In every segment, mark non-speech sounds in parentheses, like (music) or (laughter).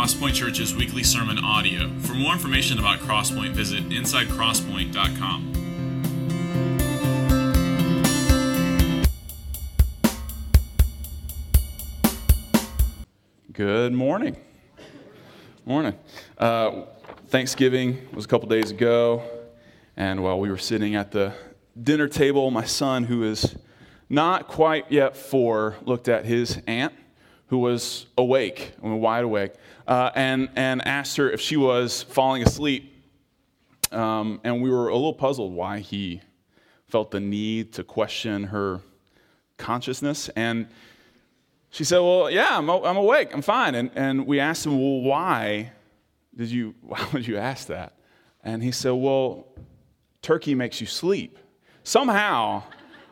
Crosspoint Church's weekly sermon audio. For more information about Crosspoint, visit insidecrosspoint.com. Good morning. Morning. Uh, Thanksgiving was a couple days ago, and while we were sitting at the dinner table, my son, who is not quite yet four, looked at his aunt, who was awake, and wide awake, uh, and, and asked her if she was falling asleep. Um, and we were a little puzzled why he felt the need to question her consciousness. And she said, Well, yeah, I'm, I'm awake, I'm fine. And, and we asked him, Well, why did you, (laughs) why would you ask that? And he said, Well, turkey makes you sleep. Somehow,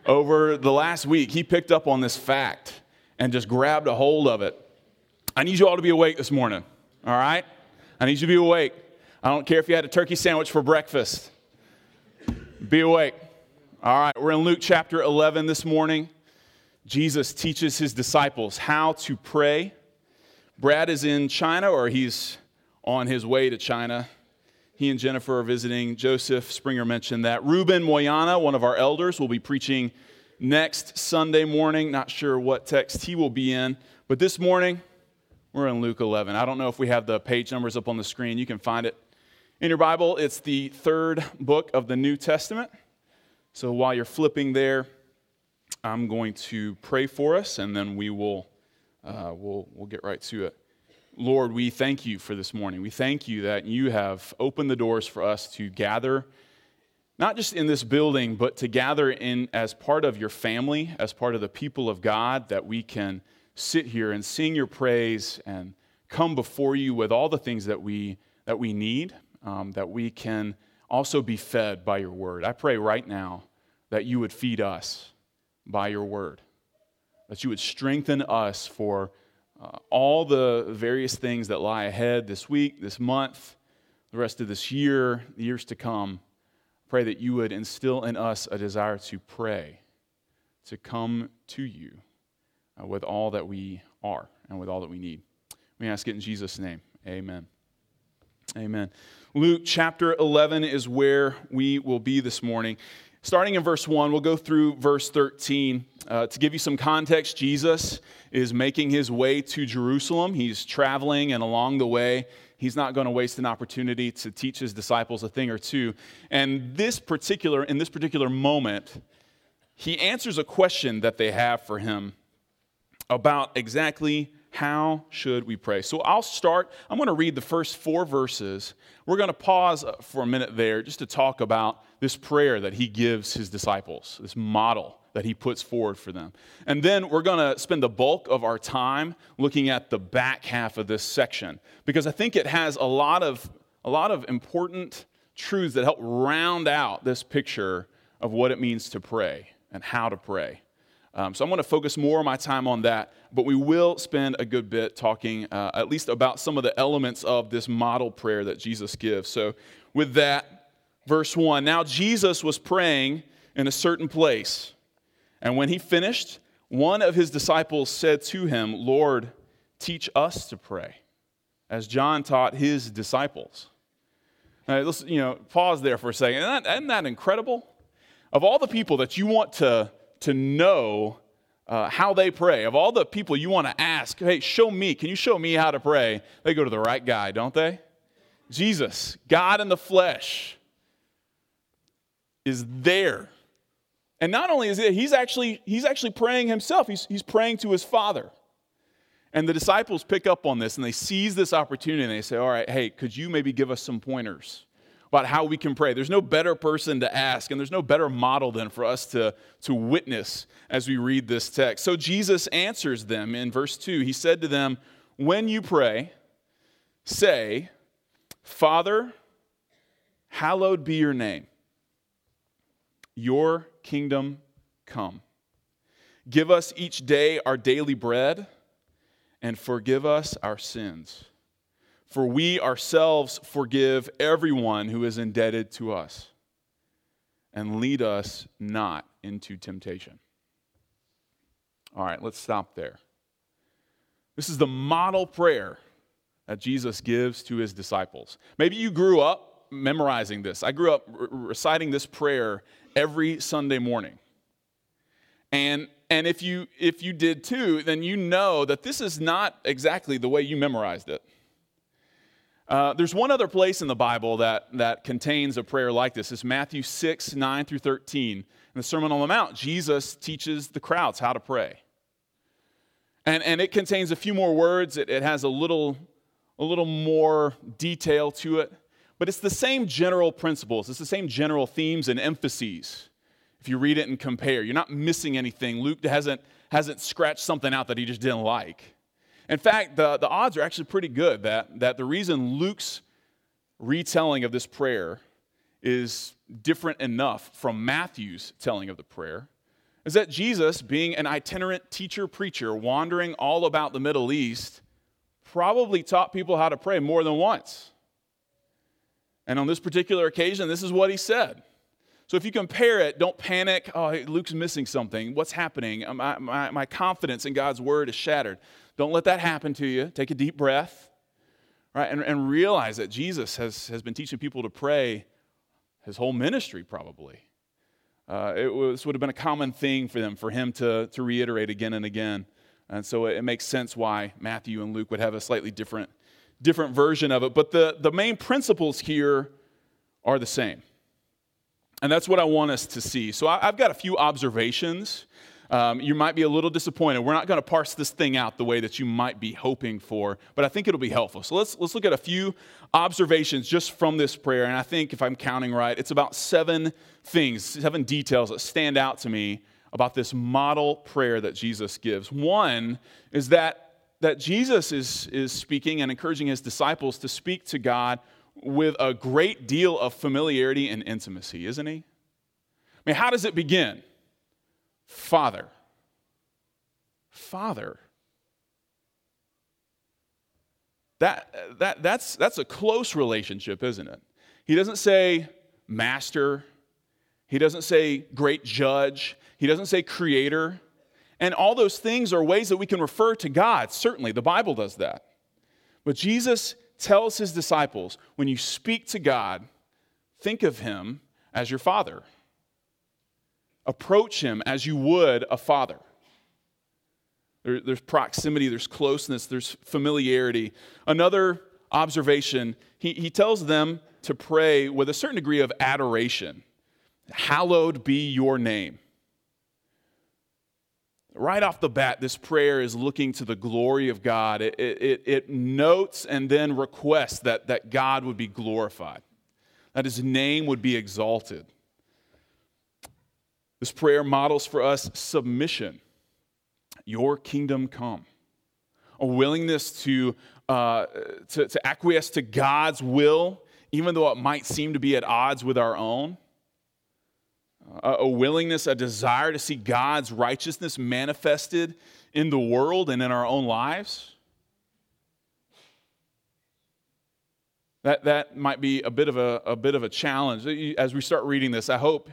over the last week, he picked up on this fact and just grabbed a hold of it. I need you all to be awake this morning, all right? I need you to be awake. I don't care if you had a turkey sandwich for breakfast. Be awake. All right, we're in Luke chapter 11 this morning. Jesus teaches his disciples how to pray. Brad is in China, or he's on his way to China. He and Jennifer are visiting. Joseph Springer mentioned that. Ruben Moyana, one of our elders, will be preaching next Sunday morning. Not sure what text he will be in, but this morning we're in Luke 11. I don't know if we have the page numbers up on the screen. You can find it in your Bible. It's the third book of the New Testament. So while you're flipping there, I'm going to pray for us, and then we will uh, we'll, we'll get right to it. Lord, we thank you for this morning. We thank you that you have opened the doors for us to gather not just in this building, but to gather in as part of your family, as part of the people of God, that we can sit here and sing your praise and come before you with all the things that we, that we need, um, that we can also be fed by your word. I pray right now that you would feed us by your word, that you would strengthen us for uh, all the various things that lie ahead this week, this month, the rest of this year, the years to come pray that you would instill in us a desire to pray, to come to you uh, with all that we are and with all that we need. We ask it in Jesus' name. Amen. Amen. Luke chapter 11 is where we will be this morning. Starting in verse 1, we'll go through verse 13. Uh, to give you some context, Jesus is making his way to Jerusalem. He's traveling, and along the way, he's not going to waste an opportunity to teach his disciples a thing or two. And this particular, in this particular moment, he answers a question that they have for him about exactly how should we pray. So I'll start, I'm going to read the first four verses. We're going to pause uh, for a minute there just to talk about this prayer that he gives his disciples, this model that he puts forward for them. And then we're going to spend the bulk of our time looking at the back half of this section because I think it has a lot of, a lot of important truths that help round out this picture of what it means to pray and how to pray. Um, so I'm going to focus more of my time on that, but we will spend a good bit talking uh, at least about some of the elements of this model prayer that Jesus gives. So, with that, verse 1 Now Jesus was praying in a certain place and when he finished, one of his disciples said to him, Lord, teach us to pray, as John taught his disciples. Now, let's, you know, pause there for a second. Isn't that, isn't that incredible? Of all the people that you want to, to know uh, how they pray, of all the people you want to ask, hey, show me, can you show me how to pray? They go to the right guy, don't they? Jesus, God in the flesh, is there and not only is it, he's actually, he's actually praying himself, he's, he's praying to his father. And the disciples pick up on this and they seize this opportunity and they say, All right, hey, could you maybe give us some pointers about how we can pray? There's no better person to ask, and there's no better model than for us to, to witness as we read this text. So Jesus answers them in verse 2. He said to them, When you pray, say, Father, hallowed be your name. Your kingdom come. Give us each day our daily bread, and forgive us our sins. For we ourselves forgive everyone who is indebted to us. And lead us not into temptation. All right, let's stop there. This is the model prayer that Jesus gives to his disciples. Maybe you grew up memorizing this. I grew up re- reciting this prayer every Sunday morning. And, and if, you, if you did too, then you know that this is not exactly the way you memorized it. Uh, there's one other place in the Bible that, that contains a prayer like this. It's Matthew 6, 9 through 13. In the Sermon on the Mount, Jesus teaches the crowds how to pray. And, and it contains a few more words. It, it has a little a little more detail to it, but it's the same general principles, it's the same general themes and emphases. If you read it and compare, you're not missing anything. Luke hasn't, hasn't scratched something out that he just didn't like. In fact, the, the odds are actually pretty good that, that the reason Luke's retelling of this prayer is different enough from Matthew's telling of the prayer is that Jesus, being an itinerant teacher preacher wandering all about the Middle East, probably taught people how to pray more than once. And on this particular occasion, this is what he said. So if you compare it, don't panic. Oh, Luke's missing something. What's happening? My, my, my confidence in God's word is shattered. Don't let that happen to you. Take a deep breath, right? And, and realize that Jesus has, has been teaching people to pray his whole ministry, probably. Uh, it was, would have been a common thing for them, for him to, to reiterate again and again. And so it makes sense why Matthew and Luke would have a slightly different, different version of it. But the, the main principles here are the same. And that's what I want us to see. So I, have got a few observations. Um, you might be a little disappointed. We're not going to parse this thing out the way that you might be hoping for, but I think it'll be helpful. So let's, let's look at a few observations just from this prayer. And I think, if I'm counting right, it's about seven things, seven details that stand out to me about this model prayer that Jesus gives. One is that, that Jesus is, is speaking and encouraging his disciples to speak to God with a great deal of familiarity and intimacy, isn't he? I mean, how does it begin? Father. Father. That, that, that's, that's a close relationship, isn't it? He doesn't say master. He doesn't say great judge. He doesn't say creator. And all those things are ways that we can refer to God. Certainly, the Bible does that. But Jesus tells his disciples when you speak to God, think of him as your father. Approach him as you would a father. There, there's proximity, there's closeness, there's familiarity. Another observation, he, he tells them to pray with a certain degree of adoration. Hallowed be your name. Right off the bat, this prayer is looking to the glory of God. It, it, it, notes and then requests that, that God would be glorified, that his name would be exalted. This prayer models for us submission. Your kingdom come. A willingness to, uh, to, to acquiesce to God's will, even though it might seem to be at odds with our own a willingness, a desire to see God's righteousness manifested in the world and in our own lives. That, that might be a bit, of a, a bit of a challenge. As we start reading this, I hope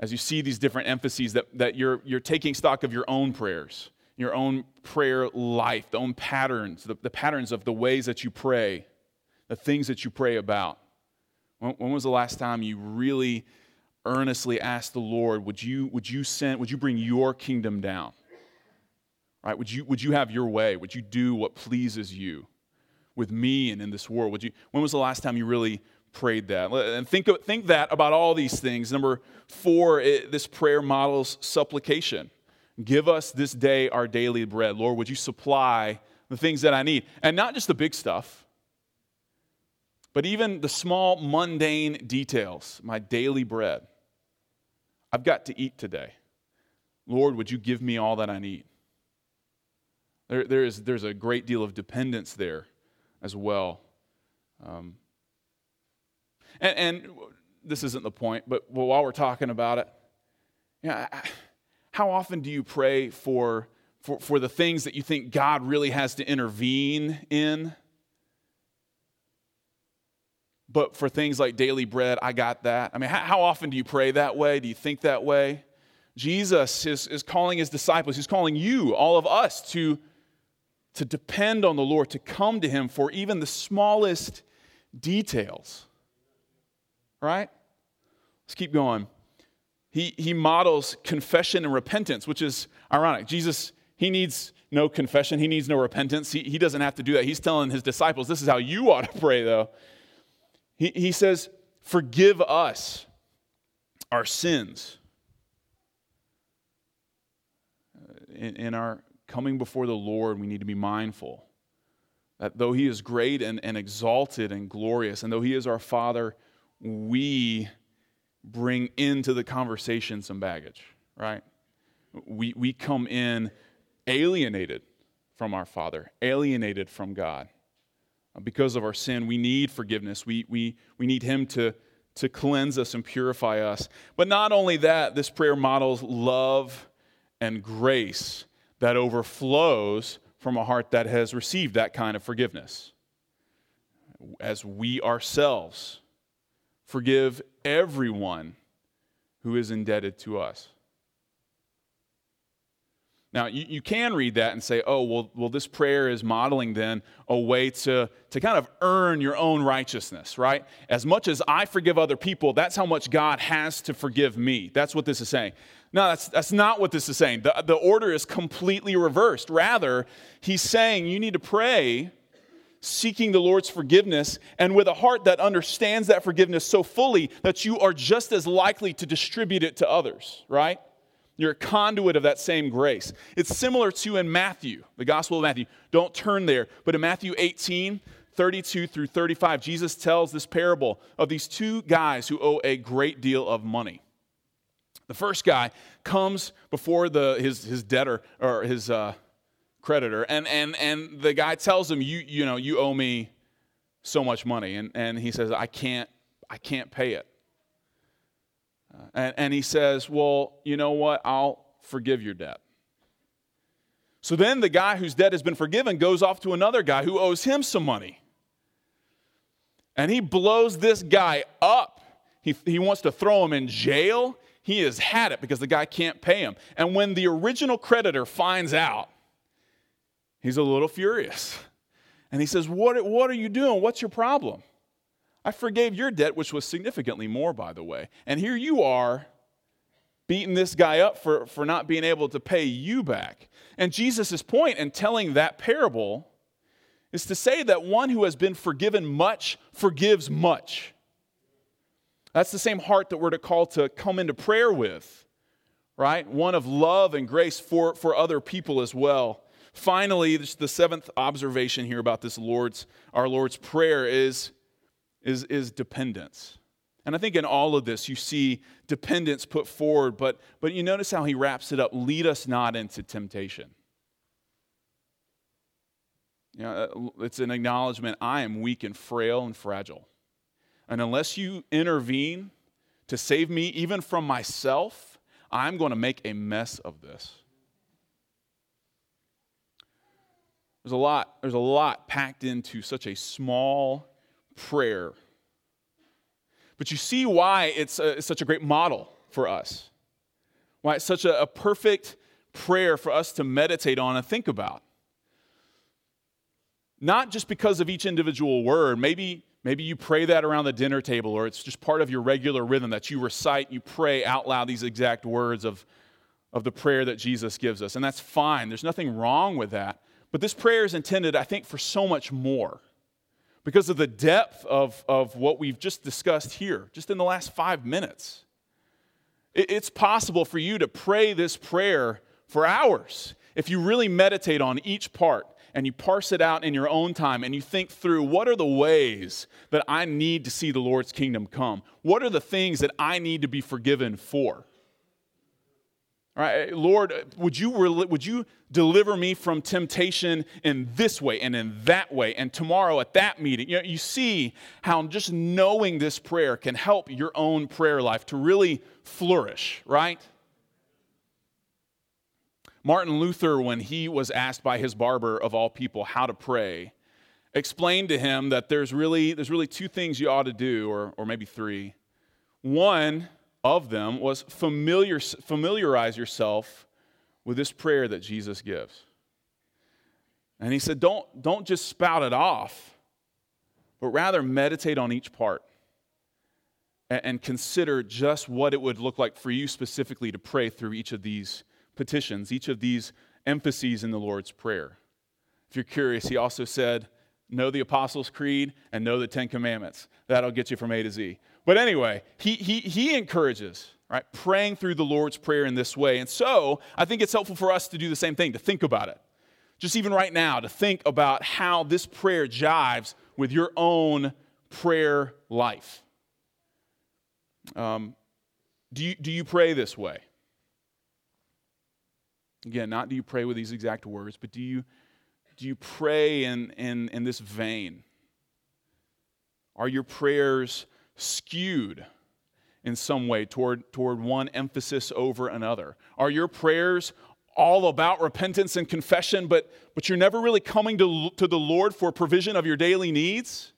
as you see these different emphases that, that you're, you're taking stock of your own prayers, your own prayer life, the own patterns, the, the patterns of the ways that you pray, the things that you pray about. When, when was the last time you really earnestly ask the Lord, would you, would you send, would you bring your kingdom down? Right? Would you, would you have your way? Would you do what pleases you with me and in this world? Would you, when was the last time you really prayed that? And think, think that about all these things. Number four, it, this prayer models supplication. Give us this day our daily bread. Lord, would you supply the things that I need? And not just the big stuff, but even the small, mundane details, my daily bread. I've got to eat today. Lord, would you give me all that I need? There, there is, there's a great deal of dependence there as well. Um, and, and, this isn't the point, but while we're talking about it, yeah, how often do you pray for, for, for the things that you think God really has to intervene in? But for things like daily bread, I got that. I mean, how, often do you pray that way? Do you think that way? Jesus is, is calling his disciples, he's calling you, all of us, to, to depend on the Lord, to come to Him for even the smallest details. Right? Let's keep going. He, he models confession and repentance, which is ironic. Jesus, he needs no confession, he needs no repentance. He, he doesn't have to do that. He's telling his disciples, this is how you ought to pray, though. He, he says, Forgive us our sins. Uh, in, in our coming before the Lord, we need to be mindful that though He is great and, and exalted and glorious, and though He is our Father, we bring into the conversation some baggage, right? We, we come in alienated from our Father, alienated from God. Uh, because of our sin, we need forgiveness. We, we, we need Him to, to cleanse us and purify us. But not only that, this prayer models love and grace that overflows from a heart that has received that kind of forgiveness. As we ourselves forgive everyone who is indebted to us. Now, you, you can read that and say, oh, well, well, this prayer is modeling then a way to, to kind of earn your own righteousness, right? As much as I forgive other people, that's how much God has to forgive me. That's what this is saying. No, that's, that's not what this is saying. The, the order is completely reversed. Rather, he's saying you need to pray seeking the Lord's forgiveness and with a heart that understands that forgiveness so fully that you are just as likely to distribute it to others, right? You're a conduit of that same grace. It's similar to in Matthew, the Gospel of Matthew. Don't turn there, but in Matthew 18, 32 through 35, Jesus tells this parable of these two guys who owe a great deal of money. The first guy comes before the, his, his debtor or his uh, creditor, and, and, and the guy tells him, you, you know, you owe me so much money. And, and he says, I can't, I can't pay it. Uh, and, and he says, Well, you know what? I'll forgive your debt. So then the guy whose debt has been forgiven goes off to another guy who owes him some money. And he blows this guy up. He, he wants to throw him in jail. He has had it because the guy can't pay him. And when the original creditor finds out, he's a little furious. And he says, What, what are you doing? What's your problem? I forgave your debt, which was significantly more, by the way. And here you are beating this guy up for, for not being able to pay you back. And Jesus' point in telling that parable is to say that one who has been forgiven much forgives much. That's the same heart that we're to call to come into prayer with, right? One of love and grace for, for other people as well. Finally, the seventh observation here about this Lord's, our Lord's Prayer is is, is dependence. And I think in all of this, you see dependence put forward, but, but you notice how he wraps it up lead us not into temptation. You know, uh, it's an acknowledgement I am weak and frail and fragile. And unless you intervene to save me, even from myself, I'm going to make a mess of this. There's a lot, there's a lot packed into such a small prayer. But you see why it's, a, it's such a great model for us, why it's such a, a perfect prayer for us to meditate on and think about. Not just because of each individual word. Maybe, maybe you pray that around the dinner table, or it's just part of your regular rhythm that you recite, you pray out loud these exact words of, of the prayer that Jesus gives us. And that's fine. There's nothing wrong with that. But this prayer is intended, I think, for so much more because of the depth of, of what we've just discussed here, just in the last five minutes. It, it's possible for you to pray this prayer for hours if you really meditate on each part and you parse it out in your own time and you think through what are the ways that I need to see the Lord's kingdom come? What are the things that I need to be forgiven for? All right, Lord, would you, would you deliver me from temptation in this way and in that way and tomorrow at that meeting? You, know, you see how just knowing this prayer can help your own prayer life to really flourish, right? Martin Luther, when he was asked by his barber of all people how to pray, explained to him that there's really, there's really two things you ought to do, or, or maybe three. One, of them was familiar, familiarize yourself with this prayer that Jesus gives. And he said, don't, don't just spout it off, but rather meditate on each part and, and consider just what it would look like for you specifically to pray through each of these petitions, each of these emphases in the Lord's Prayer. If you're curious, he also said, Know the Apostles' Creed and know the Ten Commandments. That'll get you from A to Z. But anyway, he, he, he encourages, right, praying through the Lord's Prayer in this way. And so I think it's helpful for us to do the same thing, to think about it. Just even right now, to think about how this prayer jives with your own prayer life. Um, do, you, do you pray this way? Again, not do you pray with these exact words, but do you, do you pray in, in, in this vein? Are your prayers skewed in some way toward, toward one emphasis over another? Are your prayers all about repentance and confession, but, but you're never really coming to, to the Lord for provision of your daily needs?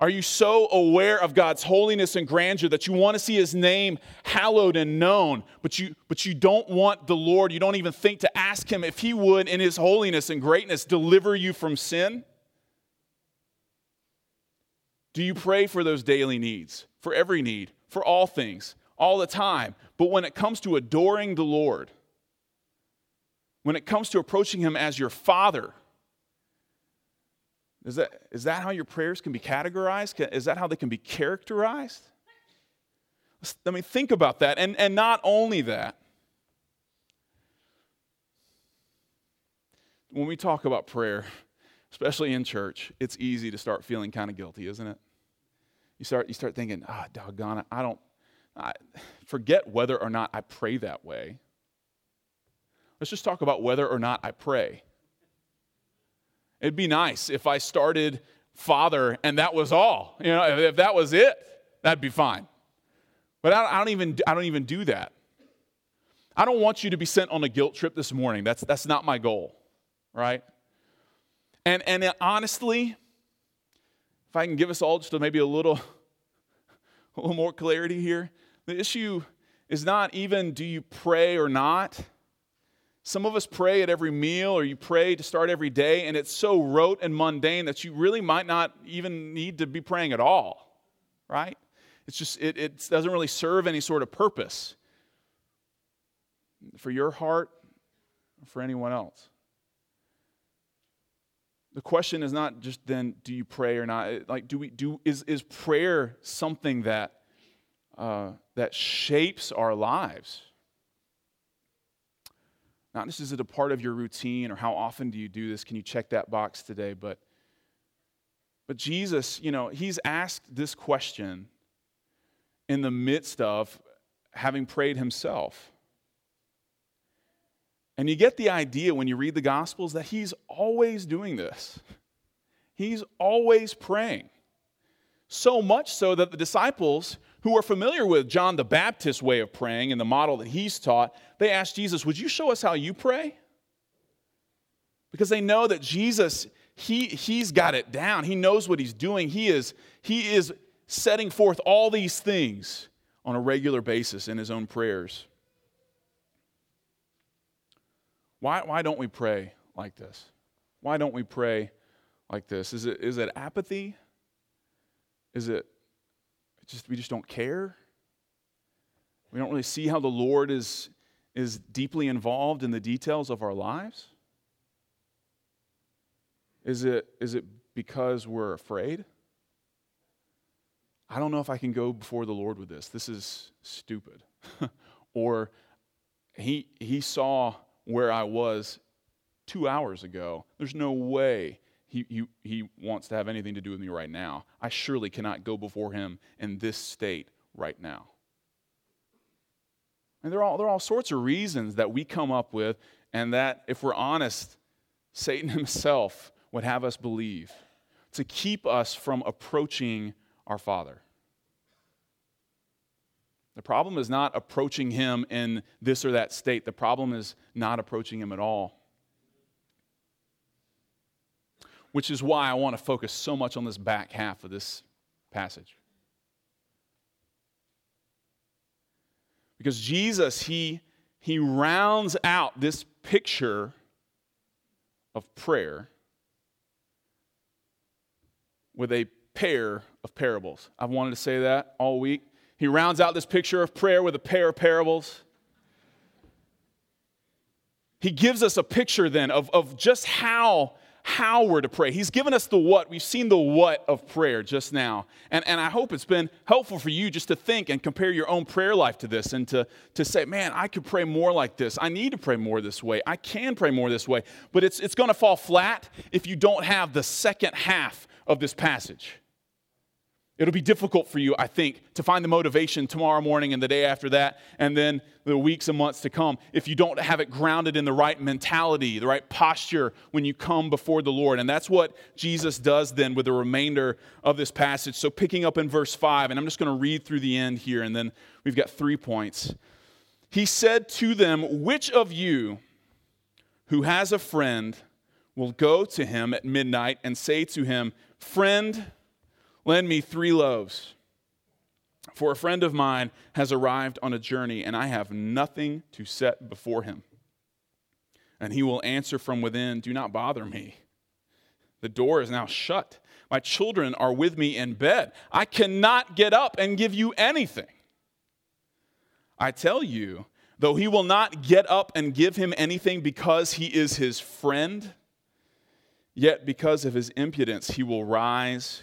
Are you so aware of God's holiness and grandeur that you want to see his name hallowed and known, but you, but you don't want the Lord, you don't even think to ask him if he would, in his holiness and greatness, deliver you from sin? Do you pray for those daily needs, for every need, for all things, all the time? But when it comes to adoring the Lord, when it comes to approaching him as your father, is that, is that how your prayers can be categorized? Is that how they can be characterized? I mean, think about that. And, and not only that, when we talk about prayer, especially in church, it's easy to start feeling kind of guilty, isn't it? You start, you start thinking, ah, oh, doggone it, I don't, I forget whether or not I pray that way. Let's just talk about whether or not I pray. It'd be nice if I started father and that was all. You know, if, that was it, that'd be fine. But I don't, even, I don't even do that. I don't want you to be sent on a guilt trip this morning. That's, that's not my goal, right? And, and honestly, if I can give us all just maybe a little, (laughs) a little more clarity here, the issue is not even do you pray or not. Some of us pray at every meal or you pray to start every day, and it's so rote and mundane that you really might not even need to be praying at all, right? It's just, it, it doesn't really serve any sort of purpose for your heart or for anyone else. The question is not just then, do you pray or not? Like, do we do is is prayer something that uh, that shapes our lives? Not just is it a part of your routine or how often do you do this? Can you check that box today? But, but Jesus, you know, he's asked this question in the midst of having prayed himself. And you get the idea when you read the Gospels that he's always doing this. He's always praying. So much so that the disciples who are familiar with John the Baptist's way of praying and the model that he's taught, they ask Jesus, Would you show us how you pray? Because they know that Jesus, he, he's got it down. He knows what he's doing. He is, he is setting forth all these things on a regular basis in his own prayers. Why, why don't we pray like this? Why don't we pray like this? Is it, is it apathy? Is it just we just don't care. We don't really see how the Lord is, is deeply involved in the details of our lives. Is it, is it because we're afraid? I don't know if I can go before the Lord with this. This is stupid. (laughs) or he, he saw where I was two hours ago. There's no way he, he, he wants to have anything to do with me right now. I surely cannot go before him in this state right now. And there are, all, there are all sorts of reasons that we come up with, and that, if we're honest, Satan (laughs) himself would have us believe to keep us from approaching our Father. The problem is not approaching him in this or that state, the problem is not approaching him at all. which is why I want to focus so much on this back half of this passage. Because Jesus, he, he rounds out this picture of prayer with a pair of parables. I've wanted to say that all week. He rounds out this picture of prayer with a pair of parables. He gives us a picture then of, of just how how we're to pray. He's given us the what. We've seen the what of prayer just now. And, and I hope it's been helpful for you just to think and compare your own prayer life to this and to, to say, man, I could pray more like this. I need to pray more this way. I can pray more this way. But it's, it's going to fall flat if you don't have the second half of this passage. It'll be difficult for you, I think, to find the motivation tomorrow morning and the day after that, and then the weeks and months to come, if you don't have it grounded in the right mentality, the right posture when you come before the Lord. And that's what Jesus does then with the remainder of this passage. So, picking up in verse 5, and I'm just going to read through the end here, and then we've got three points. He said to them, Which of you who has a friend will go to him at midnight and say to him, Friend, Lend me three loaves. For a friend of mine has arrived on a journey, and I have nothing to set before him. And he will answer from within, Do not bother me. The door is now shut. My children are with me in bed. I cannot get up and give you anything. I tell you, though he will not get up and give him anything because he is his friend, yet because of his impudence, he will rise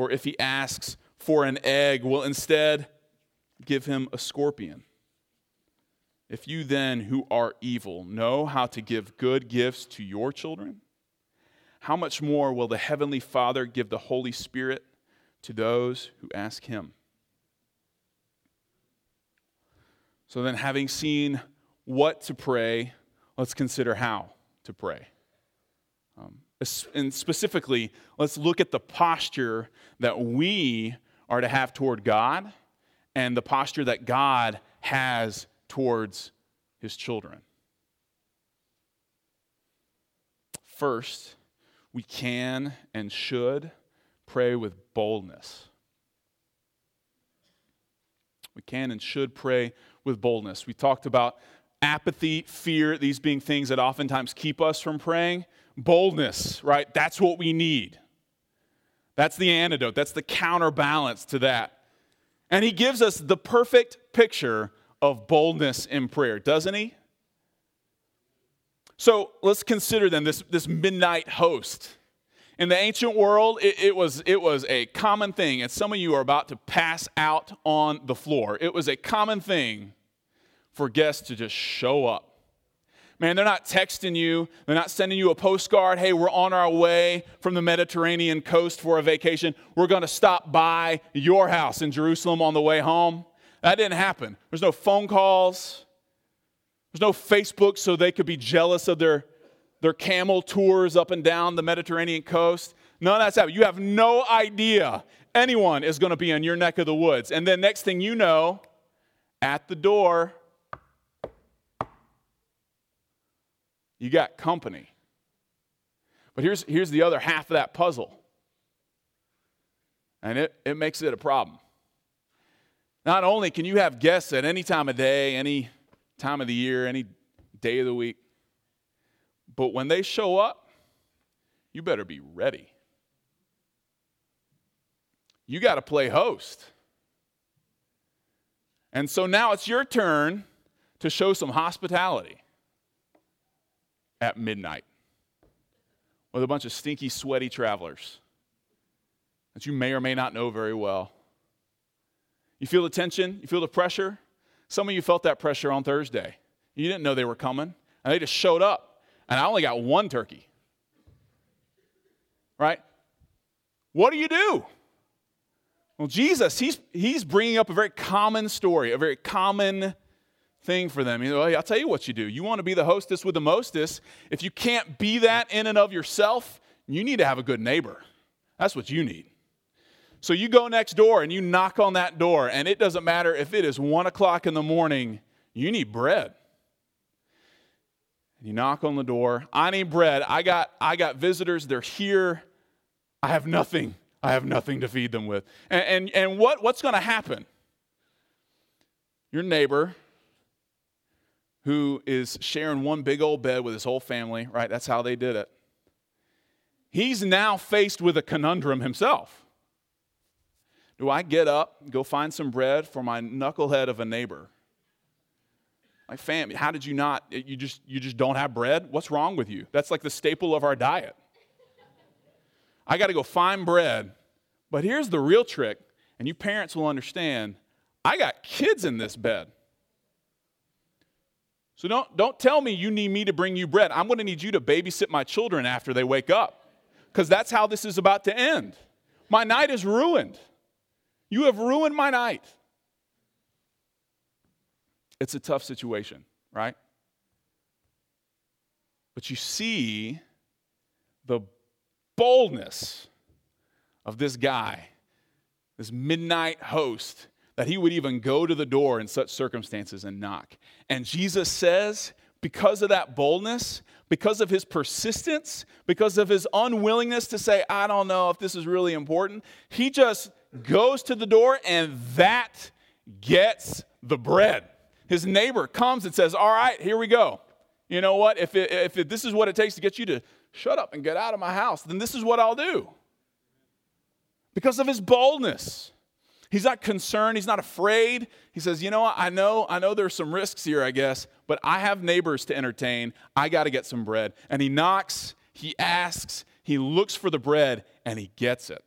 Or if he asks for an egg, will instead give him a scorpion. If you then, who are evil, know how to give good gifts to your children, how much more will the Heavenly Father give the Holy Spirit to those who ask Him? So then, having seen what to pray, let's consider how to pray. And specifically, let's look at the posture that we are to have toward God and the posture that God has towards his children. First, we can and should pray with boldness. We can and should pray with boldness. We talked about apathy, fear, these being things that oftentimes keep us from praying boldness, right? That's what we need. That's the antidote, that's the counterbalance to that. And he gives us the perfect picture of boldness in prayer, doesn't he? So let's consider then this, this midnight host. In the ancient world, it, it, was, it was a common thing, and some of you are about to pass out on the floor. It was a common thing for guests to just show up Man, they're not texting you, they're not sending you a postcard. Hey, we're on our way from the Mediterranean coast for a vacation. We're going to stop by your house in Jerusalem on the way home. That didn't happen. There's no phone calls, there's no Facebook so they could be jealous of their, their camel tours up and down the Mediterranean coast. None of that's happening. You have no idea anyone is going to be in your neck of the woods. And then next thing you know, at the door, you got company. But here's, here's the other half of that puzzle. And it, it makes it a problem. Not only can you have guests at any time of day, any time of the year, any day of the week, but when they show up, you better be ready. You got to play host. And so now it's your turn to show some hospitality at midnight with a bunch of stinky, sweaty travelers that you may or may not know very well. You feel the tension? You feel the pressure? Some of you felt that pressure on Thursday. You didn't know they were coming, and they just showed up. And I only got one turkey. Right? What do you do? Well, Jesus, he's, he's bringing up a very common story, a very common thing for them. You know, I'll tell you what you do. You want to be the hostess with the mostest. If you can't be that in and of yourself, you need to have a good neighbor. That's what you need. So you go next door and you knock on that door, and it doesn't matter if it is one o'clock in the morning, you need bread. You knock on the door. I need bread. I got, I got visitors. They're here. I have nothing. I have nothing to feed them with. And, and, and what, what's going to happen? Your neighbor, who is sharing one big old bed with his whole family, right? That's how they did it. He's now faced with a conundrum himself. Do I get up, go find some bread for my knucklehead of a neighbor? Like, fam, how did you not? You just, you just don't have bread? What's wrong with you? That's like the staple of our diet. I got to go find bread. But here's the real trick, and you parents will understand I got kids in this bed. So don't, don't tell me you need me to bring you bread. I'm going to need you to babysit my children after they wake up because that's how this is about to end. My night is ruined. You have ruined my night. It's a tough situation, right? But you see the boldness of this guy, this midnight host, that he would even go to the door in such circumstances and knock. And Jesus says, because of that boldness, because of his persistence, because of his unwillingness to say, I don't know if this is really important, he just goes to the door and that gets the bread. His neighbor comes and says, All right, here we go. You know what? If, it, if it, this is what it takes to get you to shut up and get out of my house, then this is what I'll do. Because of his boldness. He's not concerned, he's not afraid. He says, "You know what? I know I know there's some risks here, I guess, but I have neighbors to entertain. I got to get some bread." And he knocks, he asks, he looks for the bread and he gets it.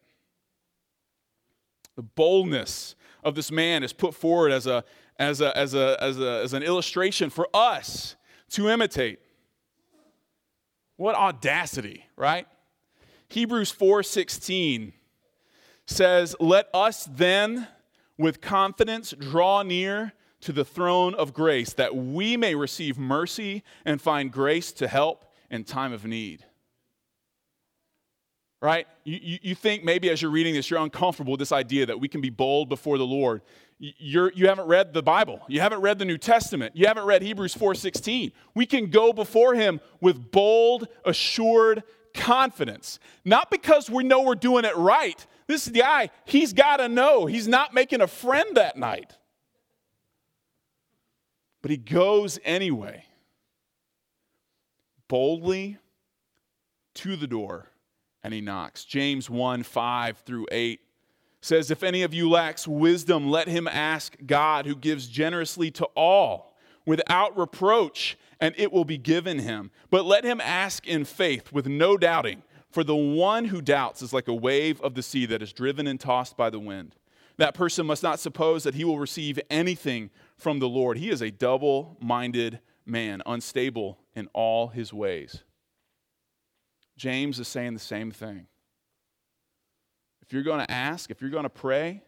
The boldness of this man is put forward as a as, a, as, a, as, a, as an illustration for us to imitate. What audacity, right? Hebrews 4:16 says, "Let us then with confidence draw near to the throne of grace that we may receive mercy and find grace to help in time of need." Right? You, you, think maybe as you're reading this, you're uncomfortable with this idea that we can be bold before the Lord you're, you haven't read the Bible. You haven't read the New Testament. You haven't read Hebrews 4:16. We can go before him with bold, assured confidence. Not because we know we're doing it right. This guy, he's got to know he's not making a friend that night. But he goes anyway. Boldly to the door and he knocks. James 1 5 through 8 says, If any of you lacks wisdom, let him ask God, who gives generously to all without reproach, and it will be given him. But let him ask in faith with no doubting. For the one who doubts is like a wave of the sea that is driven and tossed by the wind. That person must not suppose that he will receive anything from the Lord. He is a double minded man, unstable in all his ways. James is saying the same thing. If you're going to ask, if you're going to pray,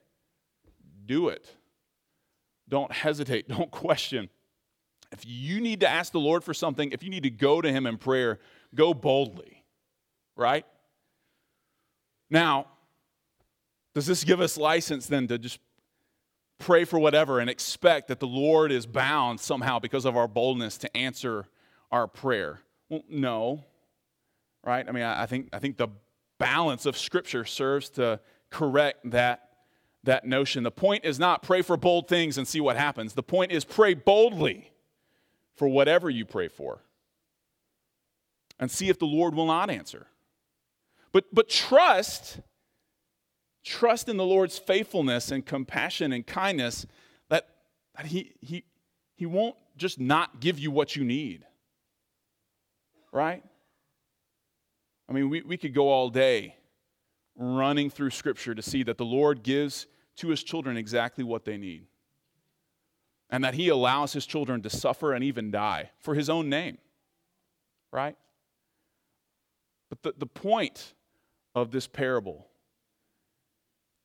do it. Don't hesitate, (laughs) don't question. If you need to ask the Lord for something, if you need to go to Him in prayer, go boldly, right? Now, does this give us license then to just pray for whatever and expect that the Lord is bound somehow because of our boldness to answer our prayer? Well, no, right? I mean, I think, I think the balance of Scripture serves to correct that, that notion. The point is not pray for bold things and see what happens. The point is pray boldly for whatever you pray for and see if the Lord will not answer. But, but trust, trust in the Lord's faithfulness and compassion and kindness that, that he, he, he won't just not give you what you need. Right? I mean, we, we could go all day running through Scripture to see that the Lord gives to his children exactly what they need. And that he allows his children to suffer and even die for his own name. Right? But the, the point of this parable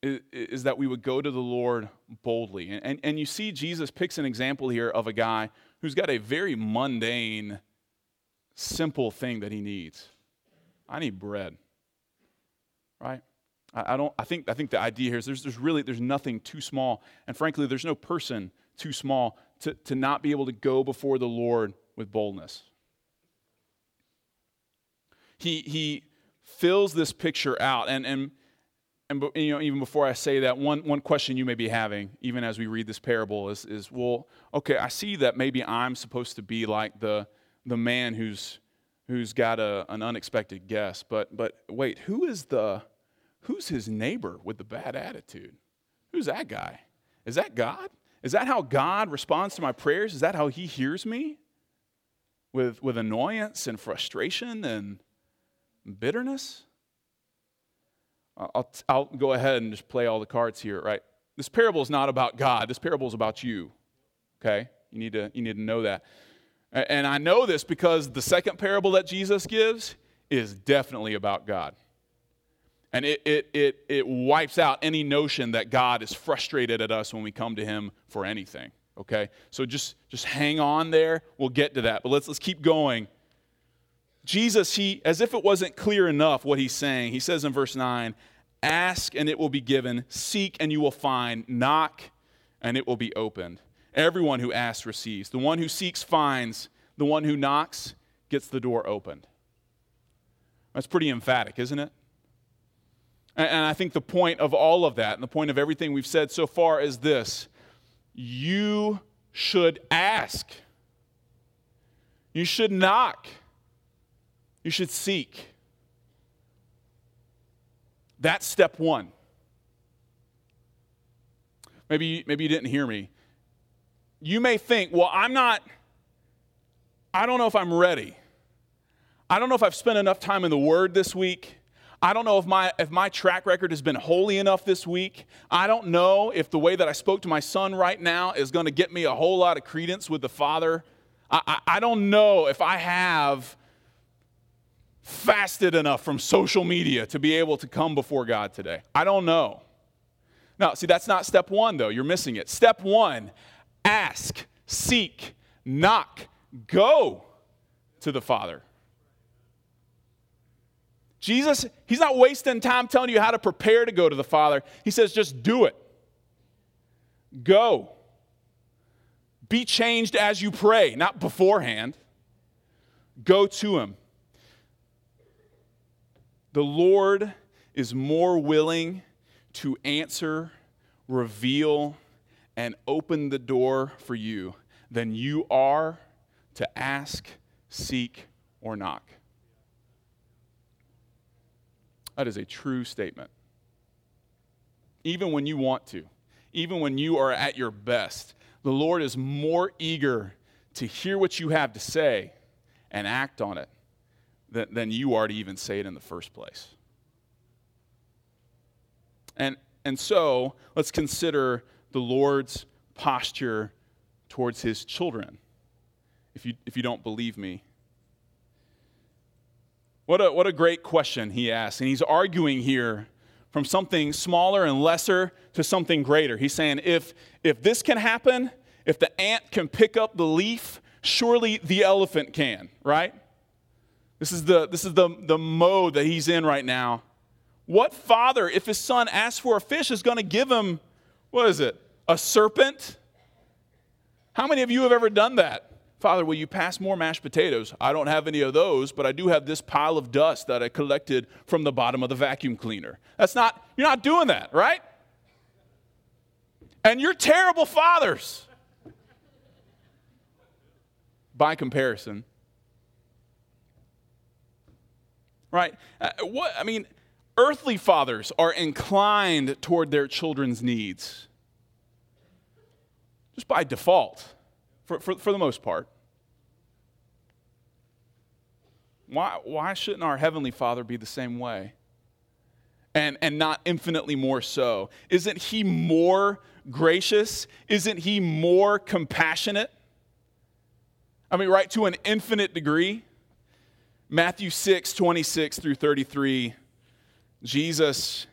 is, that we would go to the Lord boldly. And, and, and you see, Jesus picks an example here of a guy who's got a very mundane, simple thing that he needs. I need bread. Right? I, I don't I think I think the idea here is there's there's really there's nothing too small. And frankly, there's no person too small to, to not be able to go before the Lord with boldness. He he fills this picture out. And and and you know, even before I say that, one, one question you may be having, even as we read this parable, is, is well, okay, I see that maybe I'm supposed to be like the, the man who's, who's got a, an unexpected guest, but, but wait, who is the, who's his neighbor with the bad attitude? Who's that guy? Is that God? Is that how God responds to my prayers? Is that how he hears me? With, with annoyance and frustration and bitterness? I'll, I'll go ahead and just play all the cards here, right? This parable is not about God. This parable is about you. Okay? You need to, you need to know that. And I know this because the second parable that Jesus gives is definitely about God. And it, it, it, it wipes out any notion that God is frustrated at us when we come to Him for anything. Okay? So just, just hang on there. We'll get to that. But let's, let's keep going. Jesus, he, as if it wasn't clear enough what he's saying, he says in verse 9, Ask and it will be given, seek and you will find, knock and it will be opened. Everyone who asks receives. The one who seeks finds, the one who knocks gets the door opened. That's pretty emphatic, isn't it? And I think the point of all of that, and the point of everything we've said so far, is this you should ask, you should knock, you should seek. That's step one. Maybe, maybe you didn't hear me. You may think, well, I'm not, I don't know if I'm ready. I don't know if I've spent enough time in the Word this week. I don't know if my, if my track record has been holy enough this week. I don't know if the way that I spoke to my son right now is going to get me a whole lot of credence with the Father. I, I, I don't know if I have fasted enough from social media to be able to come before God today? I don't know. Now, see, that's not step one, though. You're missing it. Step one ask, seek, knock, go to the Father. Jesus, he's not wasting time telling you how to prepare to go to the Father. He says, just do it. Go. Be changed as you pray, not beforehand. Go to Him the Lord is more willing to answer, reveal, and open the door for you than you are to ask, seek, or knock. That is a true statement. Even when you want to, even when you are at your best, the Lord is more eager to hear what you have to say and act on it than, than you are to even say it in the first place. And, and so, let's consider the Lord's posture towards his children. If you, if you don't believe me, what a, what a great question he asks. And he's arguing here from something smaller and lesser to something greater. He's saying, if, if this can happen, if the ant can pick up the leaf, surely the elephant can, right? This is the, this is the, the mode that he's in right now. What father, if his son asks for a fish, is going to give him, what is it, a serpent? How many of you have ever done that? Father, will you pass more mashed potatoes? I don't have any of those, but I do have this pile of dust that I collected from the bottom of the vacuum cleaner. That's not, you're not doing that, right? And you're terrible fathers by comparison. Right? Uh, what, I mean, earthly fathers are inclined toward their children's needs just by default, for, for, for the most part. Why, why shouldn't our Heavenly Father be the same way? And, and not infinitely more so? Isn't He more gracious? Isn't He more compassionate? I mean, right, to an infinite degree. Matthew 6, 26 through 33, Jesus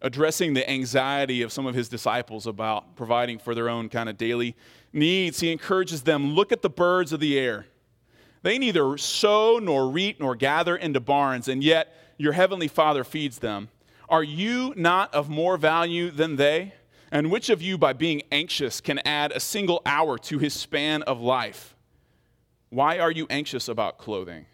addressing the anxiety of some of his disciples about providing for their own kind of daily needs, he encourages them look at the birds of the air. They neither sow nor reap nor gather into barns, and yet your heavenly Father feeds them. Are you not of more value than they? And which of you, by being anxious, can add a single hour to his span of life? Why are you anxious about clothing?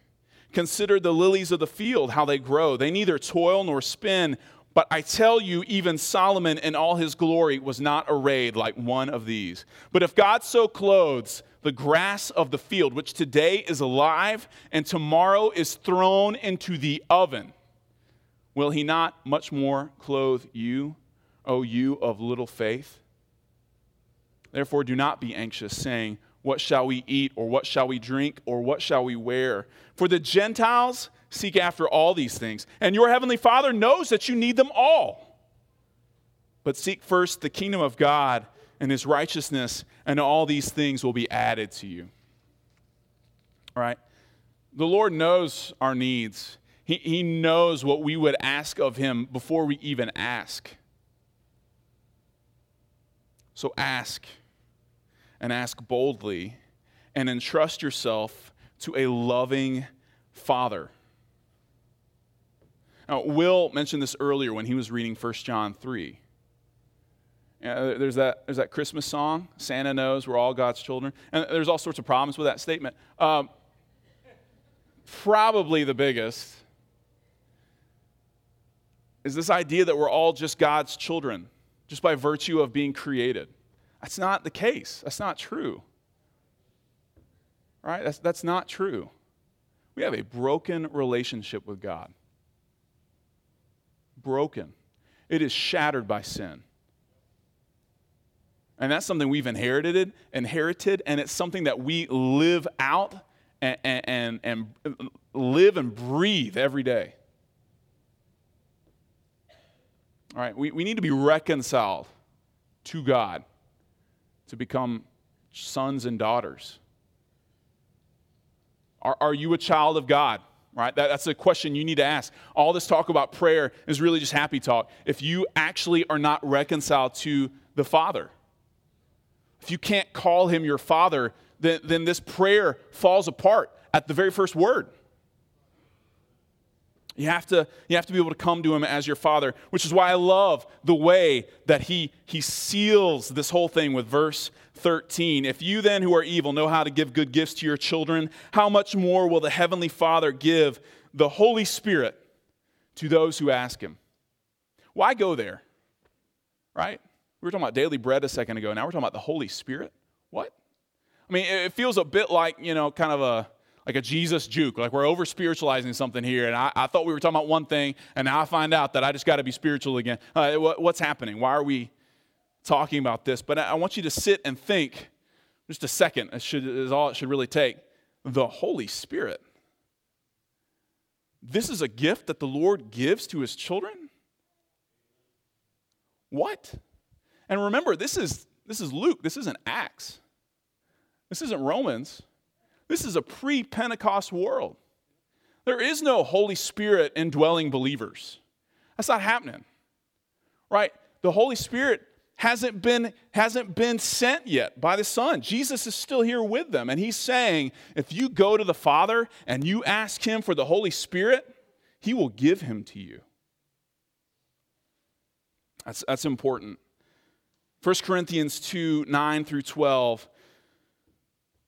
Consider the lilies of the field, how they grow. They neither toil nor spin. But I tell you, even Solomon in all his glory was not arrayed like one of these. But if God so clothes the grass of the field, which today is alive and tomorrow is thrown into the oven, will he not much more clothe you, O you of little faith? Therefore, do not be anxious, saying, What shall we eat, or what shall we drink, or what shall we wear? For the Gentiles, seek after all these things. And your heavenly Father knows that you need them all. But seek first the kingdom of God and his righteousness, and all these things will be added to you. All right? The Lord knows our needs, He, he knows what we would ask of Him before we even ask. So ask, and ask boldly, and entrust yourself to a loving Father. Now, Will mentioned this earlier when he was reading 1 John 3. Uh, there's, that, there's that Christmas song, Santa Knows We're All God's Children. And there's all sorts of problems with that statement. Um, probably the biggest is this idea that we're all just God's children, just by virtue of being created. That's not the case. That's not true. Right? That's, that's not true. We have a broken relationship with God broken, it is shattered by sin. And that's something we've inherited, inherited, and it's something that we live out and, and, and live and breathe every day. All right, we, we need to be reconciled to God to become sons and daughters. Are, are you a child of God? right? That, that's a question you need to ask. All this talk about prayer is really just happy talk. If you actually are not reconciled to the Father, if you can't call him your Father, then, then this prayer falls apart at the very first word. You have, to, you have to be able to come to him as your father, which is why I love the way that he, he seals this whole thing with verse 13. If you then who are evil know how to give good gifts to your children, how much more will the heavenly Father give the Holy Spirit to those who ask him? Why go there? Right? We were talking about daily bread a second ago. Now we're talking about the Holy Spirit. What? I mean, it feels a bit like, you know, kind of a like a Jesus juke, like we're over spiritualizing something here. And I, I, thought we were talking about one thing, and now I find out that I just got to be spiritual again. Uh, what, what's happening? Why are we talking about this, but I want you to sit and think just a second. It should, is all it should really take. The Holy Spirit. This is a gift that the Lord gives to his children? What? And remember, this is, this is Luke. This isn't Acts. This isn't Romans. This is a pre Pentecost world. There is no Holy Spirit indwelling believers. That's not happening. Right? The Holy Spirit hasn't been, hasn't been sent yet by the Son. Jesus is still here with them. And he's saying, if you go to the Father and you ask him for the Holy Spirit, he will give him to you. That's, that's important. 1 Corinthians 2 9 through 12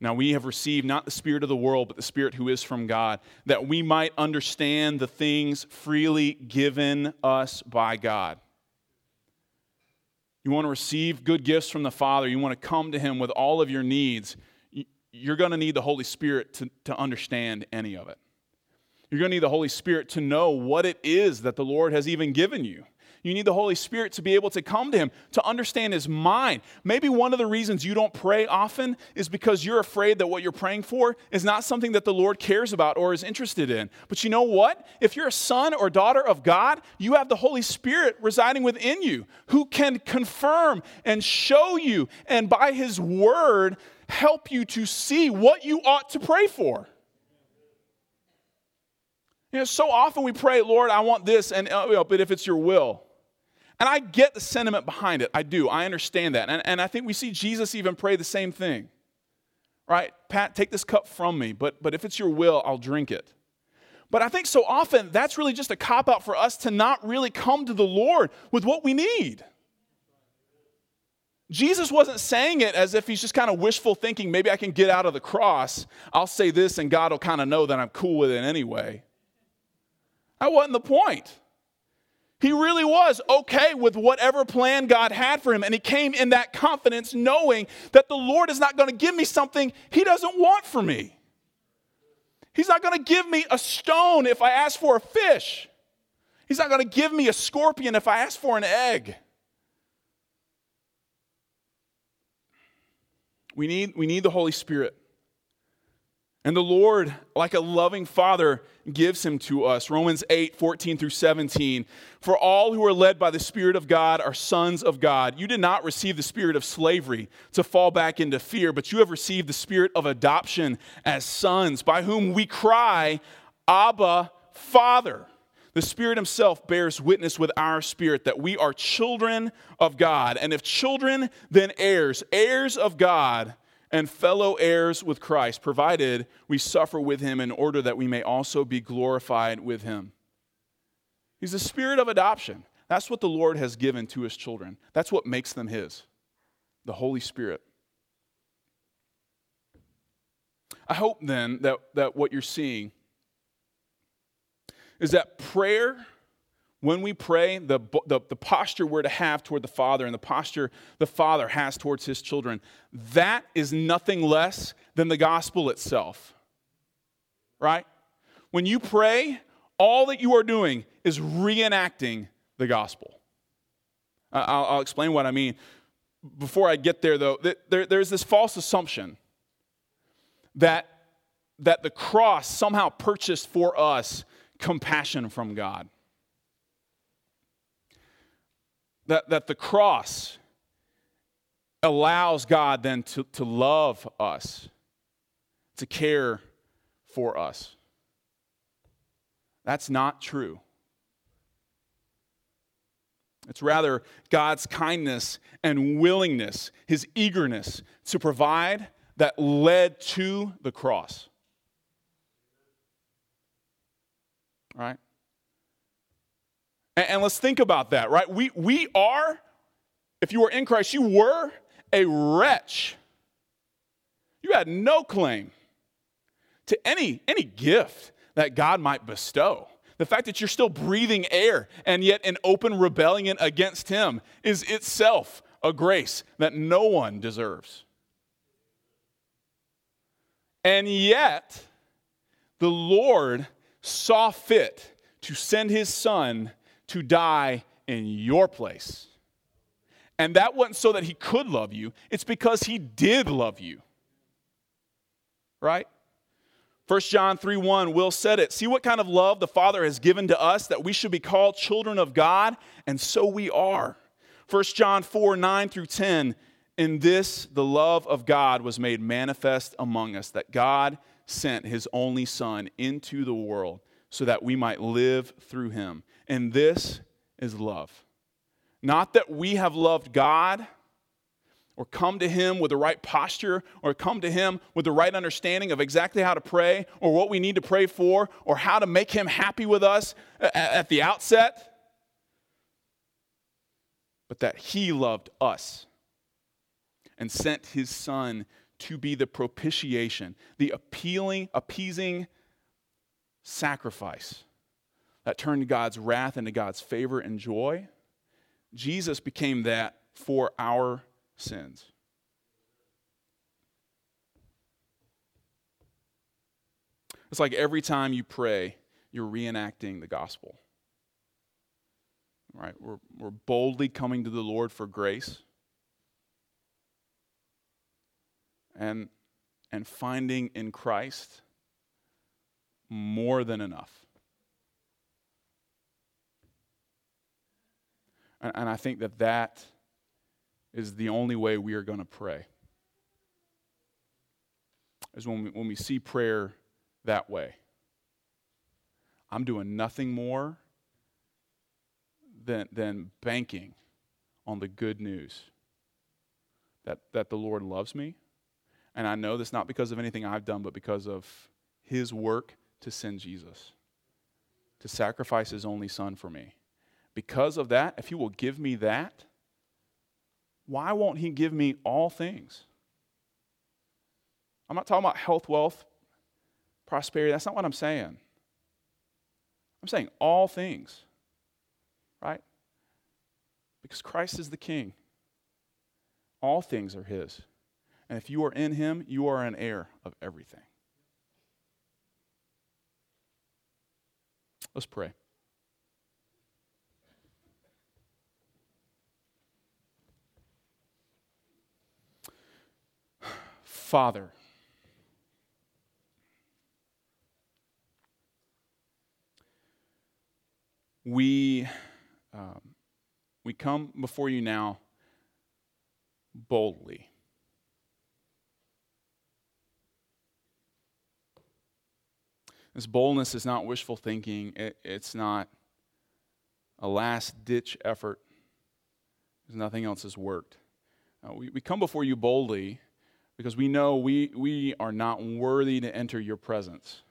Now we have received not the Spirit of the world, but the Spirit who is from God, that we might understand the things freely given us by God. You want to receive good gifts from the Father, you want to come to Him with all of your needs, you're going to need the Holy Spirit to, to understand any of it. You're going to need the Holy Spirit to know what it is that the Lord has even given you. You need the Holy Spirit to be able to come to Him, to understand His mind. Maybe one of the reasons you don't pray often is because you're afraid that what you're praying for is not something that the Lord cares about or is interested in. But you know what? If you're a son or daughter of God, you have the Holy Spirit residing within you who can confirm and show you, and by His word, help you to see what you ought to pray for. You know, so often we pray, Lord, I want this, and uh, you know, but if it's your will. And I get the sentiment behind it. I do. I understand that. And, and I think we see Jesus even pray the same thing. Right? Pat, take this cup from me, but, but if it's your will, I'll drink it. But I think so often that's really just a cop out for us to not really come to the Lord with what we need. Jesus wasn't saying it as if he's just kind of wishful thinking, maybe I can get out of the cross. I'll say this and God will kind of know that I'm cool with it anyway. That wasn't the point. He really was okay with whatever plan God had for him. And he came in that confidence, knowing that the Lord is not going to give me something he doesn't want for me. He's not going to give me a stone if I ask for a fish. He's not going to give me a scorpion if I ask for an egg. We need, we need the Holy Spirit. And the Lord, like a loving father, gives him to us. Romans 8, 14 through 17. For all who are led by the Spirit of God are sons of God. You did not receive the spirit of slavery to fall back into fear, but you have received the spirit of adoption as sons, by whom we cry, Abba, Father. The Spirit Himself bears witness with our spirit that we are children of God. And if children, then heirs, heirs of God and fellow heirs with Christ, provided we suffer with him in order that we may also be glorified with him. He's the spirit of adoption. That's what the Lord has given to his children. That's what makes them his the Holy Spirit. I hope then that, that what you're seeing is that prayer when we pray, the, the, the, posture we're to have toward the Father and the posture the Father has towards his children, that is nothing less than the gospel itself. Right? When you pray, all that you are doing is reenacting the gospel. I'll, I'll explain what I mean. Before I get there, though, there, there's this false assumption that, that the cross somehow purchased for us compassion from God that, that the cross allows God then to, to love us, to care for us. That's not true. It's rather God's kindness and willingness, his eagerness to provide that led to the cross. Right? And, and let's think about that, right? We, we are, if you were in Christ, you were a wretch. You had no claim to any, any gift that God might bestow. The fact that you're still breathing air and yet in open rebellion against Him is itself a grace that no one deserves. And yet, the Lord saw fit to send His Son to die in your place. And that wasn't so that he could love you, it's because he did love you. Right? 1 John 3 1, Will said it. See what kind of love the Father has given to us that we should be called children of God, and so we are. 1 John 4 9 through 10, in this the love of God was made manifest among us, that God sent his only Son into the world so that we might live through him. And this is love. Not that we have loved God or come to Him with the right posture or come to Him with the right understanding of exactly how to pray or what we need to pray for or how to make Him happy with us at the outset, but that He loved us and sent His Son to be the propitiation, the appealing, appeasing sacrifice that turned God's wrath into God's favor and joy. Jesus became that for our sins. It's like every time you pray, you're reenacting the gospel. right? We're, we're boldly coming to the Lord for grace. And, and finding in Christ more than enough. And, and I think that that is the only way we are going to pray. Is when we, when we see prayer that way. I'm doing nothing more than, than banking on the good news that, that the Lord loves me. And I know this not because of anything I've done, but because of his work to send Jesus, to sacrifice his only son for me. Because of that, if he will give me that, why won't he give me all things? I'm not talking about health, wealth, prosperity. That's not what I'm saying. I'm saying all things, right? Because Christ is the King. All things are His. And if you are in Him, you are an heir of everything. Let's pray. Father, we, um, we come before you now boldly. This boldness is not wishful thinking, it, it's not a last ditch effort, because nothing else has worked. Uh, we, we come before you boldly because we know we, we are not worthy to enter your presence.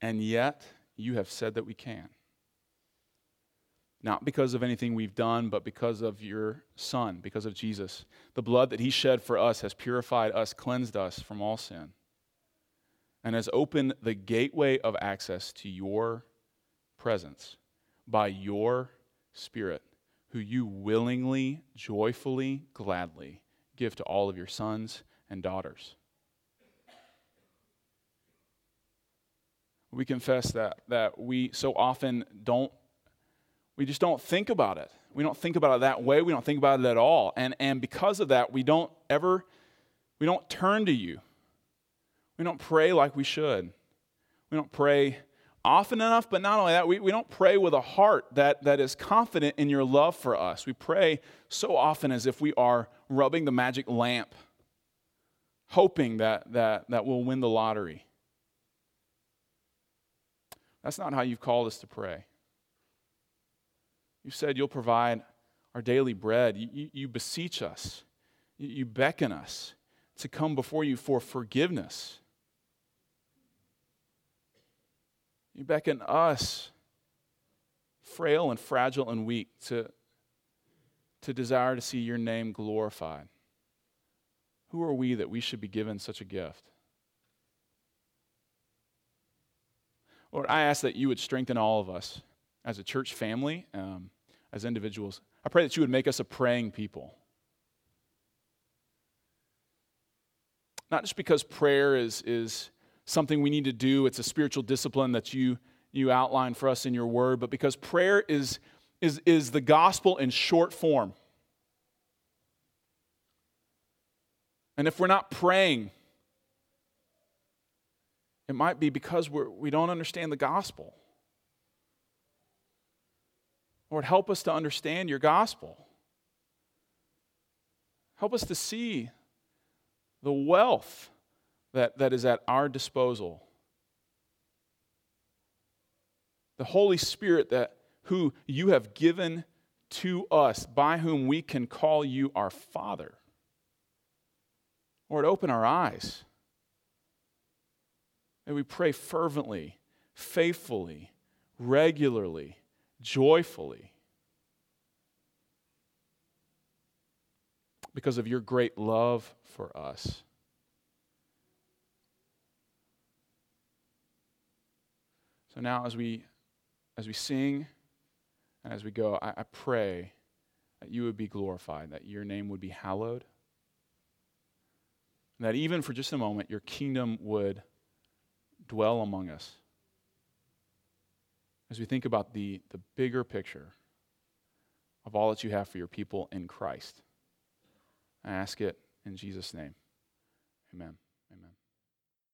And yet, you have said that we can. Not because of anything we've done, but because of your Son, because of Jesus. The blood that He shed for us has purified us, cleansed us from all sin, and has opened the gateway of access to your presence by your Spirit, who you willingly, joyfully, gladly give to all of your sons and daughters. We confess that, that we so often don't, we just don't think about it. We don't think about it that way. We don't think about it at all. And, and because of that, we don't ever, we don't turn to you. We don't pray like we should. We don't pray often enough, but not only that, we, we don't pray with a heart that, that is confident in your love for us. We pray so often as if we are rubbing the magic lamp, hoping that, that, that we'll win the lottery. That's not how you've called us to pray. You said you'll provide our daily bread. You, you, you beseech us, you, you beckon us to come before you for forgiveness You beckon us, frail and fragile and weak, to, to desire to see your name glorified. Who are we that we should be given such a gift? Lord, I ask that you would strengthen all of us as a church family, um, as individuals. I pray that you would make us a praying people. Not just because prayer is, is something we need to do. It's a spiritual discipline that you, you outline for us in your word, but because prayer is, is, is the gospel in short form. And if we're not praying, it might be because we're, we don't understand the gospel. Lord, help us to understand your gospel. Help us to see the wealth that, that is at our disposal. The Holy Spirit that who you have given to us, by whom we can call you our Father. Lord, open our eyes. May we pray fervently, faithfully, regularly, joyfully. Because of your great love for us. So now, as we, as we sing and as we go, I, I pray that you would be glorified, that your name would be hallowed, and that even for just a moment, your kingdom would dwell among us. as we think about the, the bigger picture of all that you have for your people in Christ. I ask it in Jesus' name. Amen. Amen.